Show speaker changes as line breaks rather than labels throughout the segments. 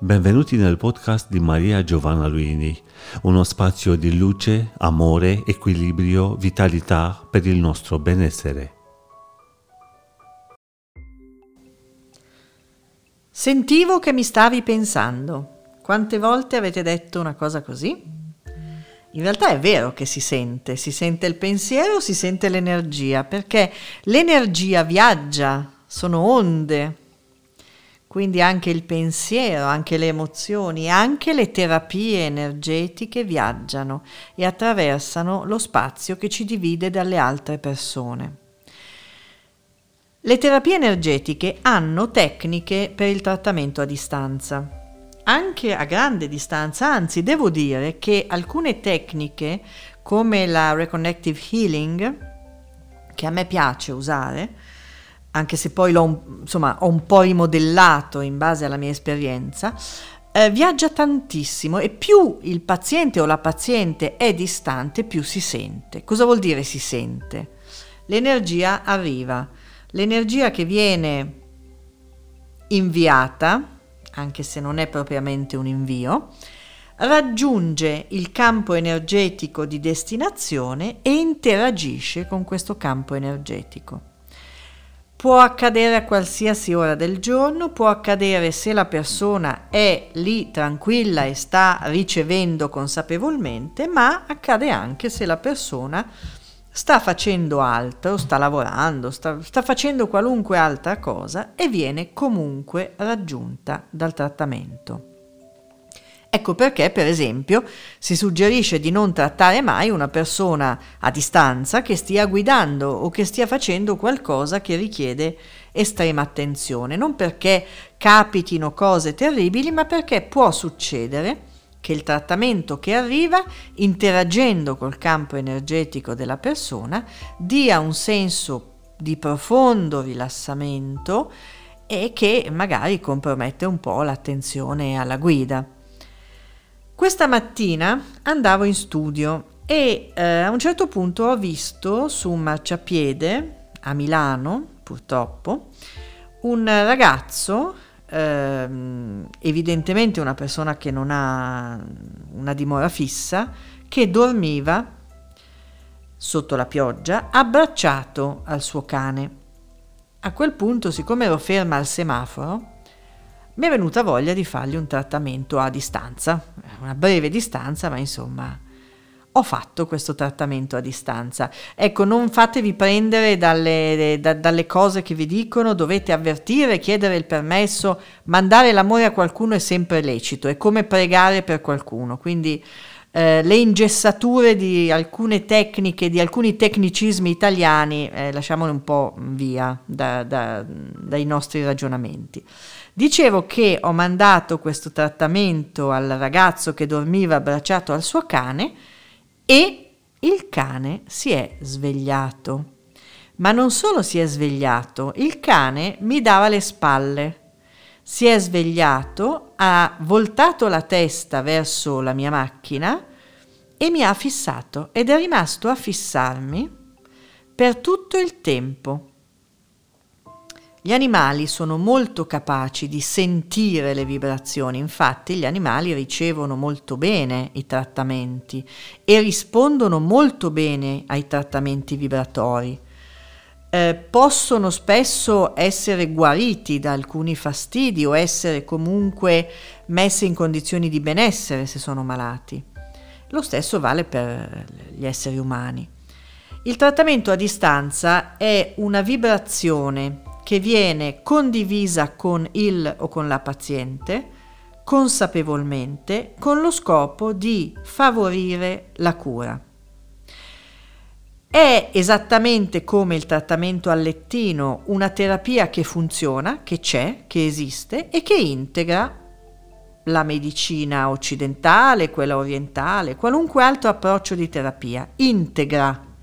Benvenuti nel podcast di Maria Giovanna Luini, uno spazio di luce, amore, equilibrio, vitalità per il nostro benessere.
Sentivo che mi stavi pensando. Quante volte avete detto una cosa così? In realtà è vero che si sente, si sente il pensiero, si sente l'energia, perché l'energia viaggia, sono onde. Quindi anche il pensiero, anche le emozioni, anche le terapie energetiche viaggiano e attraversano lo spazio che ci divide dalle altre persone. Le terapie energetiche hanno tecniche per il trattamento a distanza anche a grande distanza, anzi devo dire che alcune tecniche come la Reconnective Healing, che a me piace usare, anche se poi l'ho insomma, ho un po' rimodellato in base alla mia esperienza, eh, viaggia tantissimo e più il paziente o la paziente è distante, più si sente. Cosa vuol dire si sente? L'energia arriva, l'energia che viene inviata anche se non è propriamente un invio, raggiunge il campo energetico di destinazione e interagisce con questo campo energetico. Può accadere a qualsiasi ora del giorno, può accadere se la persona è lì tranquilla e sta ricevendo consapevolmente, ma accade anche se la persona sta facendo altro, sta lavorando, sta, sta, facendo qualunque altra cosa e viene comunque raggiunta dal trattamento. Ecco perché, per esempio, si suggerisce di non trattare mai una persona a distanza che stia guidando o che stia facendo qualcosa che richiede estrema attenzione, non perché capitino cose terribili, ma perché può succedere che il trattamento che arriva, interagendo col campo energetico della persona, dia un senso di profondo rilassamento e che magari compromette un po' l'attenzione alla guida. Questa mattina andavo in studio e eh, a un certo punto ho visto su un marciapiede a Milano, purtroppo, un ragazzo ehm, evidentemente una persona che non ha una dimora fissa, che dormiva sotto la pioggia abbracciato al suo cane. A quel punto, siccome ero ferma al semaforo, mi è venuta voglia di fargli un trattamento a distanza, una breve distanza, ma insomma ho fatto questo trattamento a distanza. Ecco, non fatevi prendere dalle, da, dalle, cose che vi dicono, dovete avvertire, chiedere il permesso, mandare l'amore a qualcuno è sempre lecito, è come pregare per qualcuno, quindi eh, le ingessature di alcune tecniche, di alcuni tecnicismi italiani, eh, lasciamole un po' via da, da, dai nostri ragionamenti. Dicevo che ho mandato questo trattamento al ragazzo che dormiva abbracciato al suo cane, e il cane si è svegliato. Ma non solo si è svegliato, il cane mi dava le spalle. Si è svegliato, ha voltato la testa verso la mia macchina e mi ha fissato ed è rimasto a fissarmi per tutto il tempo. Gli animali sono molto capaci di sentire le vibrazioni, infatti gli animali ricevono molto bene i trattamenti e rispondono molto bene ai trattamenti vibratori. Eh, possono spesso essere guariti da alcuni fastidi o essere comunque messi in condizioni di benessere se sono malati. Lo stesso vale per gli esseri umani. Il trattamento a distanza è una vibrazione che viene condivisa con il o con la paziente consapevolmente con lo scopo di favorire la cura. È esattamente come il trattamento al lettino una terapia che funziona, che c'è, che esiste e che integra la medicina occidentale, quella orientale, qualunque altro approccio di terapia, integra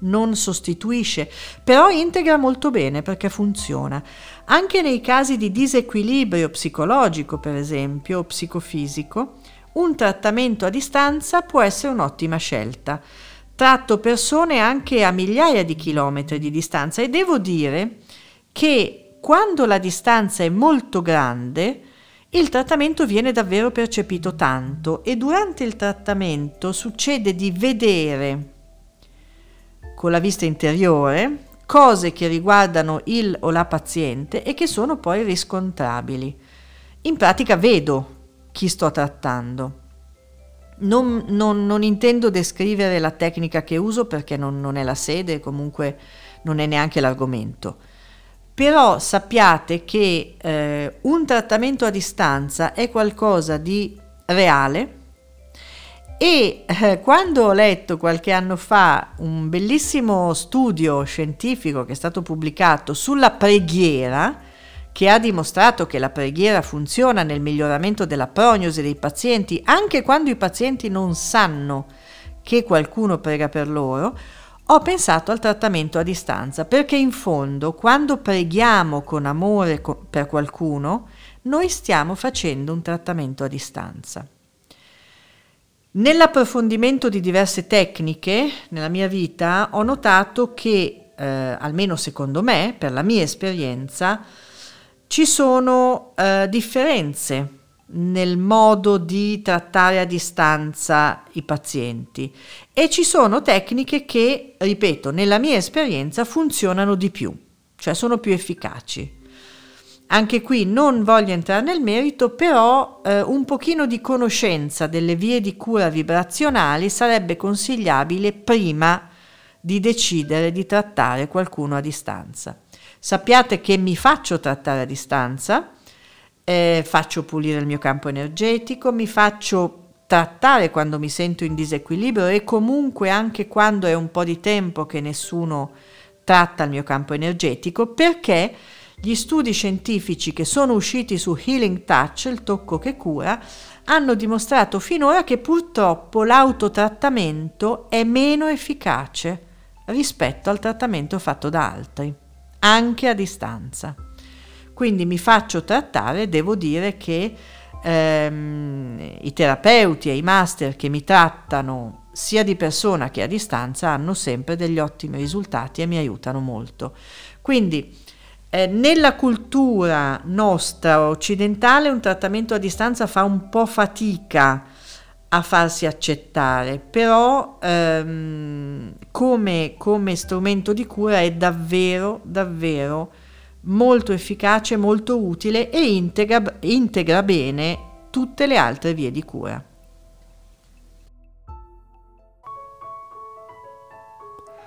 non sostituisce, però integra molto bene perché funziona. Anche nei casi di disequilibrio psicologico, per esempio, o psicofisico, un trattamento a distanza può essere un'ottima scelta. Tratto persone anche a migliaia di chilometri di distanza e devo dire che quando la distanza è molto grande, il trattamento viene davvero percepito tanto e durante il trattamento succede di vedere con la vista interiore cose che riguardano il o la paziente e che sono poi riscontrabili. In pratica vedo chi sto trattando. Non, non, non, intendo descrivere la tecnica che uso perché non, non è la sede, comunque non è neanche l'argomento. Però sappiate che eh, un trattamento a distanza è qualcosa di reale e eh, quando ho letto qualche anno fa un bellissimo studio scientifico che è stato pubblicato sulla preghiera, che ha dimostrato che la preghiera funziona nel miglioramento della prognosi dei pazienti anche quando i pazienti non sanno che qualcuno prega per loro, ho pensato al trattamento a distanza perché in fondo quando preghiamo con amore per qualcuno, noi stiamo facendo un trattamento a distanza. Nell'approfondimento di diverse tecniche nella mia vita ho notato che, eh, almeno secondo me, per la mia esperienza, ci sono eh, differenze nel modo di trattare a distanza i pazienti e ci sono tecniche che, ripeto, nella mia esperienza funzionano di più, cioè sono più efficaci. Anche qui non voglio entrare nel merito, però eh, un pochino di conoscenza delle vie di cura vibrazionali sarebbe consigliabile prima di decidere di trattare qualcuno a distanza. Sappiate che mi faccio trattare a distanza, eh, faccio pulire il mio campo energetico, mi faccio trattare quando mi sento in disequilibrio e comunque anche quando è un po' di tempo che nessuno tratta il mio campo energetico perché gli studi scientifici che sono usciti su Healing Touch, il tocco che cura, hanno dimostrato finora che purtroppo l'autotrattamento è meno efficace rispetto al trattamento fatto da altri anche a distanza. Quindi mi faccio trattare, devo dire che ehm, i terapeuti e i master che mi trattano sia di persona che a distanza hanno sempre degli ottimi risultati e mi aiutano molto. Quindi eh, nella cultura nostra occidentale un trattamento a distanza fa un po' fatica a farsi accettare, però ehm, come, come strumento di cura è davvero, davvero molto efficace, molto utile e integra, integra bene tutte le altre vie di cura.